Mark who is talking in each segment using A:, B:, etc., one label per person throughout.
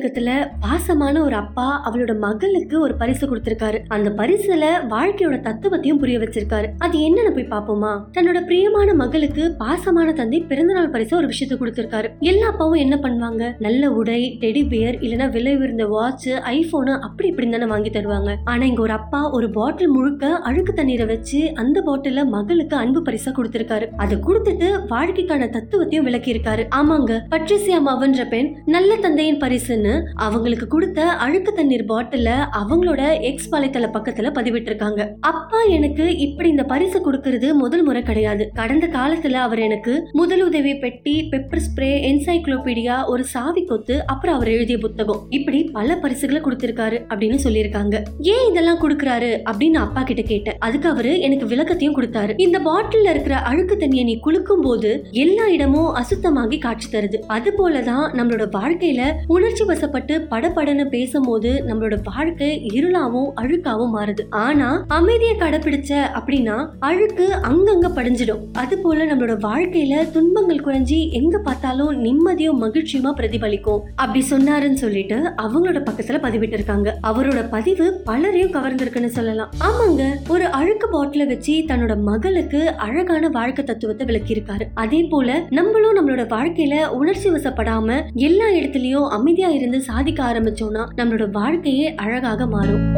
A: உலகத்துல பாசமான ஒரு அப்பா அவளோட மகளுக்கு ஒரு பரிசு கொடுத்திருக்காரு. அந்த பரிசுல வாழ்க்கையோட தத்துவத்தையும் புரிய வச்சிருக்காரு. அது என்னன்னு போய் பாப்போமா? தன்னோட பிரியமான மகளுக்கு பாசமான தந்தை பிறந்தநாள் பரிசு ஒரு விஷயத்த கொடுத்திருக்காரு. எல்லா அப்பாவும் என்ன பண்ணுவாங்க? நல்ல உடை டெடி பியர் இல்லனா விலை உயர்ந்த வாட்ச் ஐபோனு அப்படி இப்படி தானே வாங்கி தருவாங்க. ஆனா இங்க ஒரு அப்பா ஒரு பாட்டில் முழுக்க அழுக்கு தண்ணீரை வச்சு அந்த பாட்டில மகளுக்கு அன்பு பரிசா கொடுத்திருக்காரு. அதை கொடுத்துட்டு வாழ்க்கைக்கான தத்துவத்தையும் விளக்கி இருக்காரு ஆமாங்க பட்ரிசியா மவன்ற பெண் நல்ல தந்தையின் பரிசுன்னு அவங்களுக்கு கொடுத்த அழுக்கு தண்ணீர் பாட்டில அவங்களோட எக்ஸ் வலைத்தள பக்கத்துல பதிவிட்டிருக்காங்க. அப்பா எனக்கு இப்படி இந்த பரிசு கொடுக்கறது முதல் முறை கிடையாது. கடந்த காலத்துல அவர் எனக்கு முதல் உதவி பெட்டி பெப்பர் ஸ்ப்ரே என்சைக்ளோபீடியா ஒரு சாவி கொத்து அப்புறம் அவர் எழுதிய புத்தகம். இப்படி பல பரிசுகளை கொடுத்திருக்காரு அப்படின்னு சொல்லியிருக்காங்க. ஏன் இதெல்லாம் கொடுக்கறாரு அப்படின்னு அப்பா கிட்ட கேட்டேன். அதுக்கு அவரு எனக்கு விளக்கத்தையும் கொடுத்தாரு. இந்த பாட்டில் இருக்கிற அழுக்கு தண்ணியை நீ குளுக்கும் போது எல்லா இடமும் அசுத்தமாகி காட்சி தருது. அது போலதான் நம்மளோட வாழ்க்கையில உணர்ச்சி வசப்பட்டு படப்படன்னு பேசும்போது நம்மளோட வாழ்க்கை இருளாவும் அழுக்காவும் மாறுது. ஆனா அமைதியை கடைபிடிச்ச அப்படின்னா அழுக்கு அங்கங்க படிஞ்சிடும். அது போல நம்மளோட வாழ்க்கையில துன்பங்கள் குறைஞ்சி எங்க பார்த்தாலும் நிம்மதியும் மகிழ்ச்சியுமா பிரதிபலிக்கும். அப்படி சொன்னாருன்னு சொல்லிட்டு அவங்களோட பக்கத்துல பதிவிட்டு இருக்காங்க அவரோட பதிவு பலரையும் கவர்ந்திருக்குன்னு சொல்லலாம். ஆமாங்க ஒரு அழுக்கு பாட்டில வச்சு தன்னோட மகளுக்கு அழகான வாழ்க்கை தத்துவத்தை விளக்கியிருக்காரு. அதே போல நம்மளும் நம்மளோட வாழ்க்கையில உணர்ச்சி வசப்படாம எல்லா இடத்துலயும் அமைதியா இருந்து சாதிக்க ஆரம்பிச்சோம்னா நம்மளோட வாழ்க்கையே அழகாக மாறும்.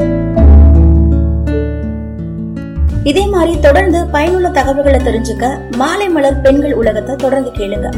B: இதே மாதிரி தொடர்ந்து பயனுள்ள தகவல்களை தெரிஞ்சுக்க மாலை மலர் பெண்கள் உலகத்தை தொடர்ந்து கேளுங்க.